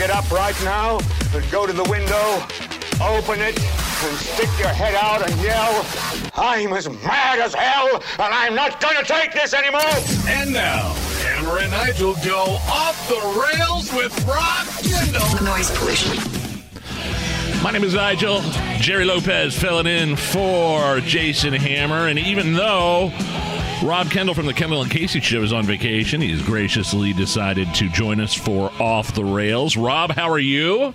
I want you to get up right now and go to the window, open it, and stick your head out and yell, I'm as mad as hell, and I'm not going to take this anymore! And now, Hammer and Nigel go off the rails with Rob Kendall. Noise pollution. My name is Nigel. Jerry Lopez filling in for Jason Hammer. And even though Rob Kendall from the Kendall and Casey show is on vacation, he's graciously decided to join us for Off the Rails. Rob, how are you?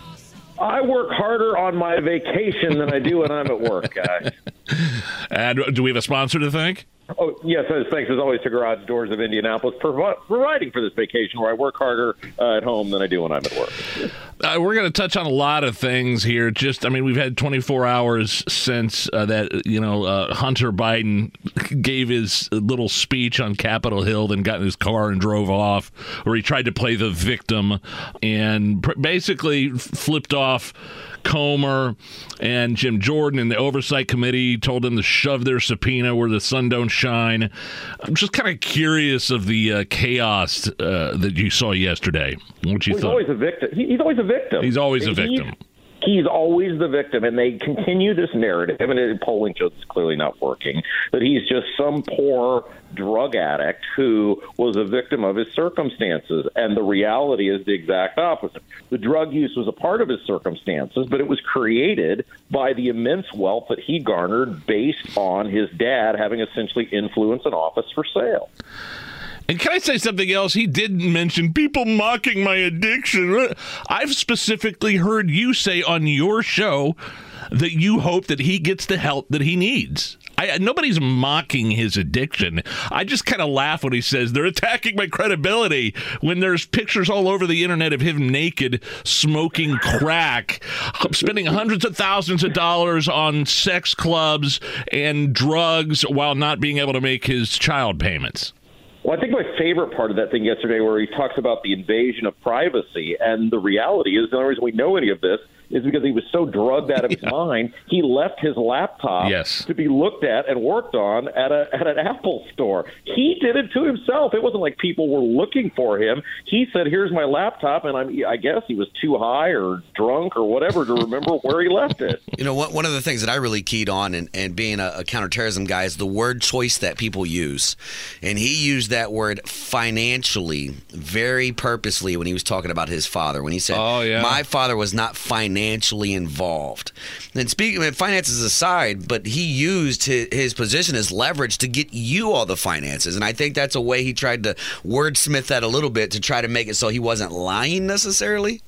I work harder on my vacation than I do when I'm at work, guys. And do we have a sponsor to thank? Oh, yes, uh, thanks as always to Garage Doors of Indianapolis for provi- providing for this vacation where I work harder uh, at home than I do when I'm at work. Uh, we're going to touch on a lot of things here. Just, I mean, we've had 24 hours since uh, that, you know, uh, Hunter Biden gave his little speech on Capitol Hill, then got in his car and drove off, where he tried to play the victim and pr- basically flipped off Comer and Jim Jordan and the oversight committee told them to shove their subpoena where the sun don't shine. I'm just kind of curious of the uh, chaos uh, that you saw yesterday. What you Well, he's thought? always a victim. He, he's always a victim. He's always a victim. He's always the victim, and they continue this narrative. The polling shows it's clearly not working. That he's just some poor drug addict who was a victim of his circumstances, and the reality is the exact opposite. The drug use was a part of his circumstances, but it was created by the immense wealth that he garnered based on his dad having essentially influence and office for sale. And can I say something else? He didn't mention people mocking my addiction. I've specifically heard you say on your show that you hope that he gets the help that he needs. I, nobody's mocking his addiction. I just kind of laugh when he says they're attacking my credibility when there's pictures all over the internet of him naked smoking crack, spending hundreds of thousands of dollars on sex clubs and drugs while not being able to make his child payments. Well, I think my favorite part of that thing yesterday, where he talks about the invasion of privacy, and the reality is the only reason we know any of this is because he was so drugged out of his mind, he left his laptop Yes. to be looked at and worked on at a at an Apple store. He did it to himself. It wasn't like people were looking for him. He said, "Here's my laptop," and I'm I guess he was too high or drunk or whatever to remember where he left it. You know, one, one of the things that I really keyed on, and, and being a, a counterterrorism guy, is the word choice that people use. And he used that word financially very purposely when he was talking about his father. When he said, Oh, yeah. My father was not financially involved. And speaking of finances aside, but he used his, his position as leverage to get you all the finances. And I think that's a way he tried to wordsmith that a little bit to try to make it so he wasn't lying necessarily.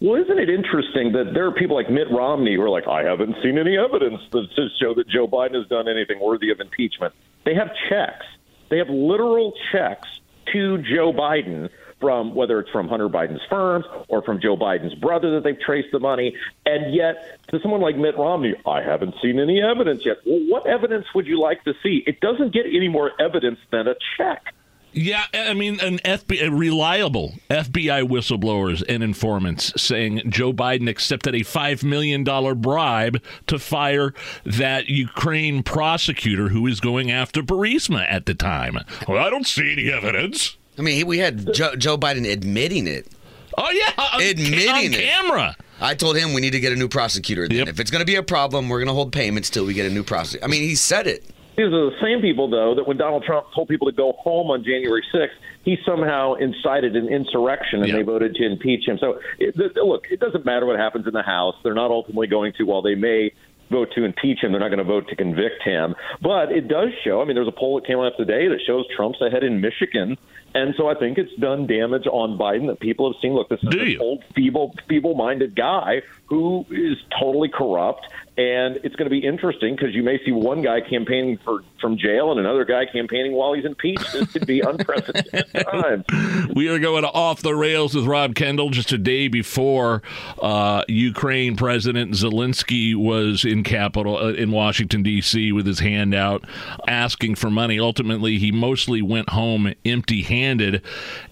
Well, isn't it interesting that there are people like Mitt Romney who are like, I haven't seen any evidence that to show that Joe Biden has done anything worthy of impeachment. They have checks. They have literal checks to Joe Biden from whether it's from Hunter Biden's firms or from Joe Biden's brother that they've traced the money. And yet, to someone like Mitt Romney, I haven't seen any evidence yet. Well, what evidence would you like to see? It doesn't get any more evidence than a check. Yeah, I mean, an FBI, reliable FBI whistleblowers and informants saying Joe Biden accepted a $5 million bribe to fire that Ukraine prosecutor who is going after Burisma at the time. Well, I don't see any evidence. I mean, he- we had Joe, Joe Biden admitting it. Oh, yeah. on- Admitting on it. camera. I told him we need to get a new prosecutor. Then. Yep. If it's going to be a problem, we're going to hold payments till we get a new prosecutor. I mean, he said it. These are the same people, though, that when Donald Trump told people to go home on January 6th, he somehow incited an insurrection and Yeah. they voted to impeach him. So, it, look, it doesn't matter what happens in the House. They're not ultimately going to, while they may vote to impeach him, they're not going to vote to convict him. But it does show, I mean, there's a poll that came out today that shows Trump's ahead in Michigan. And so I think it's done damage on Biden that people have seen. Look, this is an old, feeble, feeble-minded guy who is totally corrupt. And it's going to be interesting because you may see one guy campaigning for from jail and another guy campaigning while he's impeached. This could be unprecedented times. We are going off the rails with Rob Kendall just a day before uh, Ukraine President Zelensky was in capital uh, in Washington D.C. with his hand out asking for money. Ultimately, he mostly went home empty-handed,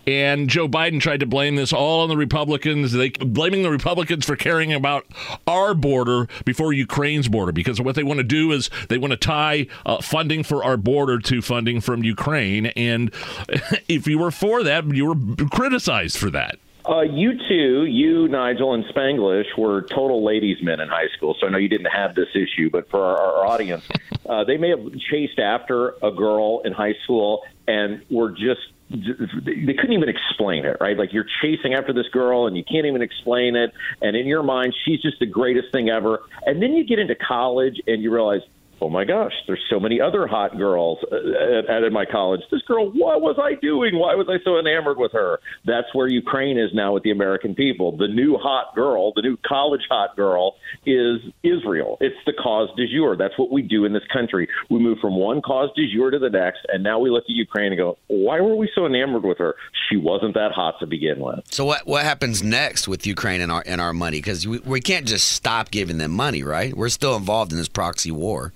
and Joe Biden tried to blame this all on the Republicans. They blaming the Republicans for caring about our border before Ukraine's border because what they want to do is they want to tie uh, funding for our border to funding from Ukraine. And if you were for that, you were criticized for that. Uh, you two, you, Nigel, and Spanglish were total ladies' men in high school. So I know you didn't have this issue, but for our, our audience, uh, they may have chased after a girl in high school and were just they couldn't even explain it, right? Like you're chasing after this girl and you can't even explain it. And in your mind, she's just the greatest thing ever. And then you get into college and you realize, oh my gosh, there's so many other hot girls uh, at, at my college. This girl, what was I doing? Why was I so enamored with her? That's where Ukraine is now with the American people. The new hot girl, the new college hot girl, is Israel. It's the cause du jour. That's what we do in this country. We move from one cause du jour to the next, and now we look at Ukraine and go, why were we so enamored with her? She wasn't that hot to begin with. So what what happens next with Ukraine and our and our money? Because we, we can't just stop giving them money, right? We're still involved in this proxy war.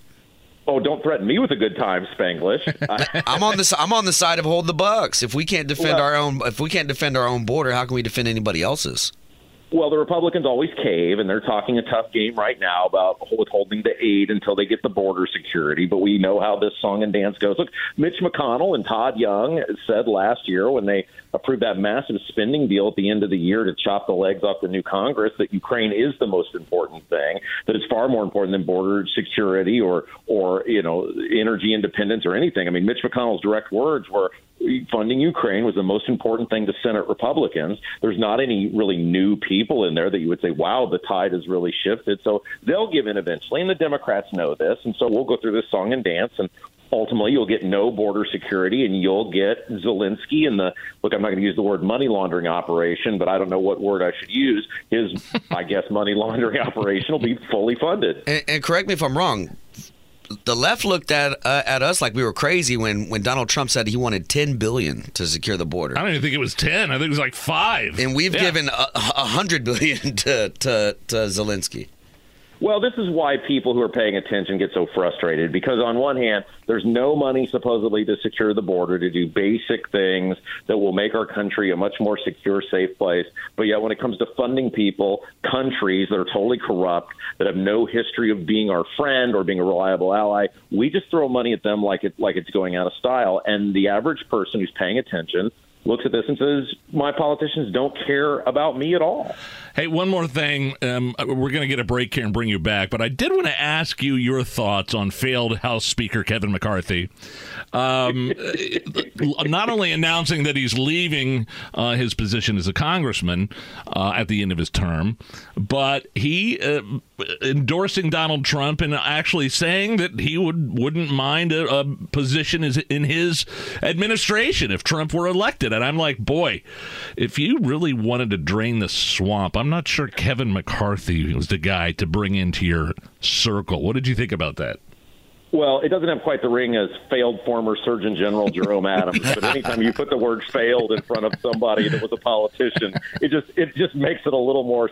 Oh, don't threaten me with a good time, Spanglish. I'm on the I'm on the side of hold the bucks. If we can't defend Well- our own if we can't defend our own border, how can we defend anybody else's? Well, the Republicans always cave, and they're talking a tough game right now about withholding the aid until they get the border security. But we know how this song and dance goes. Look, Mitch McConnell and Todd Young said last year when they approved that massive spending deal at the end of the year to chop the legs off the new Congress that Ukraine is the most important thing. That it's far more important than border security or or you know energy independence or anything. I mean, Mitch McConnell's direct words were funding Ukraine was the most important thing to Senate Republicans. There's not any really new people in there that you would say, wow, the tide has really shifted. So they'll give in eventually, and the Democrats know this. And so we'll go through this song and dance, and ultimately you'll get no border security, and you'll get Zelensky and the look. I'm not going to use the word money laundering operation, but I don't know what word I should use. His, I guess, money laundering operation will be fully funded. And, and correct me if I'm wrong. The left looked at uh, at us like we were crazy when, when Donald Trump said he wanted 10 billion to secure the border. I don't even think it was 10. I think it was like five. And we've Yeah. given a, a hundred billion to, to to Zelensky. Well, this is why people who are paying attention get so frustrated because, on one hand, there's no money supposedly to secure the border to do basic things that will make our country a much more secure, safe place. But yet, when it comes to funding people, countries that are totally corrupt, that have no history of being our friend or being a reliable ally, we just throw money at them like it like it's going out of style. And the average person who's paying attention looks at this and says, "My politicians don't care about me at all." Hey, one more thing. Um, we're going to get a break here and bring you back, but I did want to ask you your thoughts on failed House Speaker Kevin McCarthy. Um, not only announcing that he's leaving uh, his position as a congressman uh, at the end of his term, but he uh, endorsing Donald Trump and actually saying that he would wouldn't mind a, a position is in his administration if Trump were elected. And I'm like, boy, if you really wanted to drain the swamp, I'm not sure Kevin McCarthy was the guy to bring into your circle. What did you think about that? Well, it doesn't have quite the ring as failed former Surgeon General Jerome Adams, but anytime you put the word "failed" in front of somebody that was a politician, it just it just makes it a little more.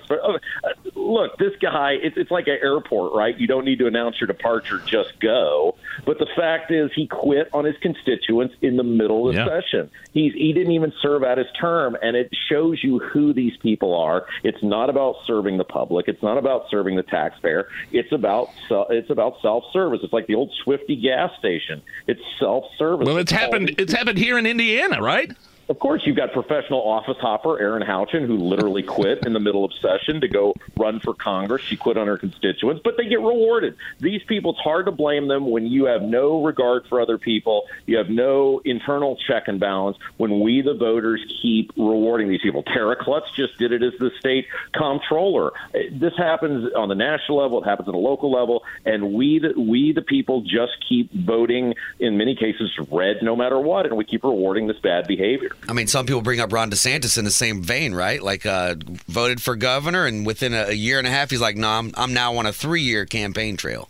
Look, this guy, it's it's like an airport, right? You don't need to announce your departure; just go. But the fact is, he quit on his constituents in the middle of the Yeah. session. He's he didn't even serve out his term, and it shows you who these people are. It's not about serving the public. It's not about serving the taxpayer. It's about it's about self service. It's like the old Swifty gas station. It's self service. Well, it's happened. It's happened here in Indiana, right? Of course, you've got professional office hopper Erin Houchin, who literally quit in the middle of session to go run for Congress. She quit on her constituents, but they get rewarded. These people, it's hard to blame them when you have no regard for other people. You have no internal check and balance when we, the voters, keep rewarding these people. Tera Klutz just did it as the state comptroller. This happens on the national level. It happens at a local level, and we, the, we, the people, just keep voting in many cases red no matter what, and we keep rewarding this bad behavior. I mean, some people bring up Ron DeSantis in the same vein, right? Like, uh, voted for governor, and within a, a year and a half, he's like, "No, I'm, I'm now on a three-year campaign trail."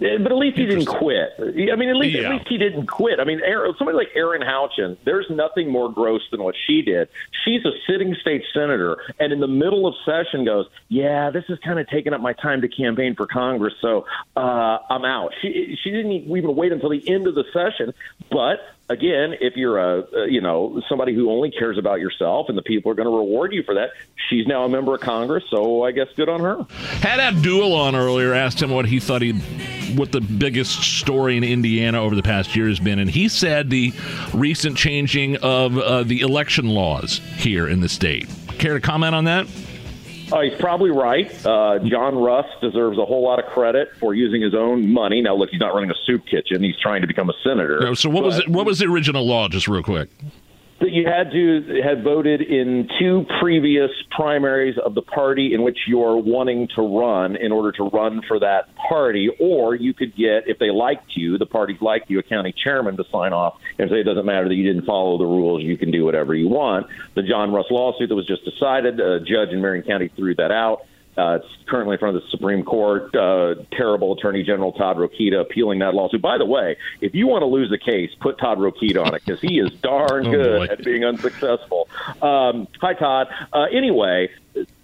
Yeah, But at least he didn't quit. I mean, at least Yeah. at least he didn't quit. I mean, Erin, somebody like Erin Houchin, there's nothing more gross than what she did. She's a sitting state senator, and in the middle of session goes, "Yeah, this is kind of taking up my time to campaign for Congress, so uh, I'm out." She she didn't even wait until the end of the session. But again, if you're a, you know somebody who only cares about yourself and the people are going to reward you for that, she's now a member of Congress, so I guess good on her. Had Abdul on earlier, asked him what he thought he, what the biggest story in Indiana over the past year has been, and he said the recent changing of uh, the election laws here in the state. Care to comment on that? Uh, he's probably right. Uh, John Rust deserves a whole lot of credit for using his own money. Now, look, he's not running a soup kitchen; he's trying to become a senator. No, so what was it, what was the original law? Just real quick. That you had to have voted in two previous primaries of the party in which you're wanting to run in order to run for that party, or you could get, if they liked you, the parties liked you, a county chairman to sign off and say it doesn't matter that you didn't follow the rules, you can do whatever you want. The John Rust lawsuit that was just decided, a judge in Marion County threw that out. Uh, it's currently in front of the Supreme Court. Uh, terrible Attorney General Todd Rokita appealing that lawsuit. By the way, if you want to lose a case, put Todd Rokita on it because he is darn Oh, good boy. at being unsuccessful. Um, hi, Todd. Uh, anyway,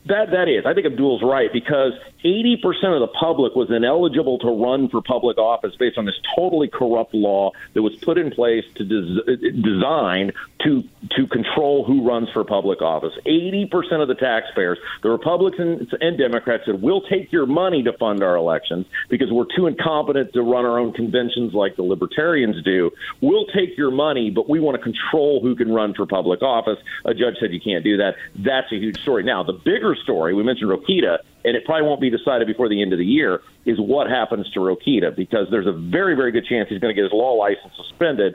that that is. I think Abdul's right because 80% of the public was ineligible to run for public office based on this totally corrupt law that was put in place to des- designed to to control who runs for public office. 80% of the taxpayers, the Republicans and Democrats said, "We'll take your money to fund our elections because we're too incompetent to run our own conventions like the libertarians do. We'll take your money, but we want to control who can run for public office." A judge said you can't do that. That's a huge story. Now, the bigger story, we mentioned Rokita, and it probably won't be decided before the end of the year, is what happens to Rokita because there's a very, very good chance he's going to get his law license suspended.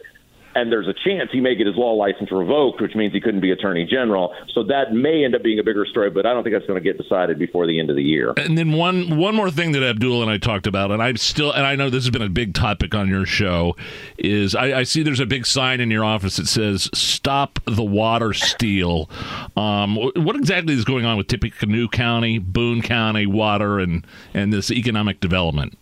And there's a chance he may get his law license revoked, which means he couldn't be attorney general. So that may end up being a bigger story, but I don't think that's going to get decided before the end of the year. And then one one more thing that Abdul and I talked about, and I'm still, and I know this has been a big topic on your show, is I, I see there's a big sign in your office that says "Stop the Water Steal." Um, what exactly is going on with Tippecanoe County, Boone County water, and and this economic development?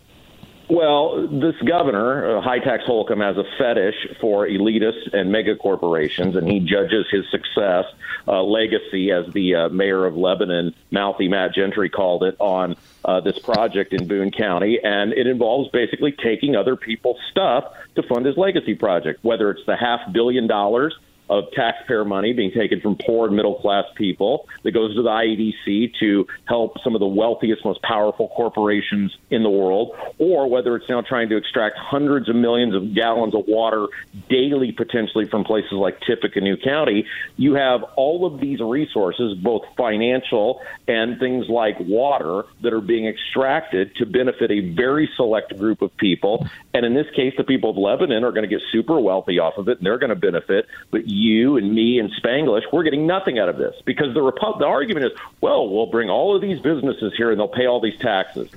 Well, this governor, High Tax Holcomb, has a fetish for elitists and mega corporations, and he judges his success, uh, legacy, as the uh, mayor of Lebanon, mouthy Matt Gentry called it, on uh, this project in Boone County. And it involves basically taking other people's stuff to fund his legacy project, whether it's the half billion dollars of taxpayer money being taken from poor and middle class people that goes to the IEDC to help some of the wealthiest, most powerful corporations in the world, or whether it's now trying to extract hundreds of millions of gallons of water daily, potentially from places like Tippecanoe County. You have all of these resources, both financial and things like water, that are being extracted to benefit a very select group of people. And in this case, the people of Lebanon are going to get super wealthy off of it, and they're going to benefit. But you and me and Spanglish, we're getting nothing out of this because the Repu- the argument is, well, we'll bring all of these businesses here and they'll pay all these taxes.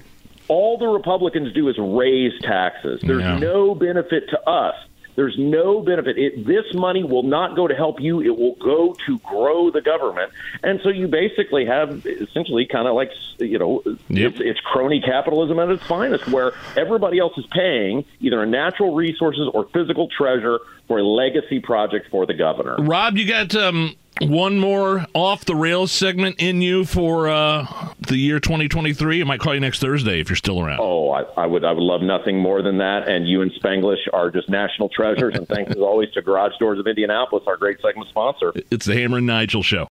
All the Republicans do is raise taxes. There's Yeah. no benefit to us. There's no benefit. It, this money will not go to help you. It will go to grow the government. And so you basically have essentially kind of like, you know, Yep. it's, it's crony capitalism at its finest, where everybody else is paying either in natural resources or physical treasure for a legacy project for the governor. Rob, you got um, one more off the rails segment in you for uh, the year 2023. I might call you next Thursday if you're still around. Oh, I, I would I would love nothing more than that. And you and Spanglish are just national treasures. and thanks as always to Garage Doors of Indianapolis, our great segment sponsor. It's the Hammer and Nigel show.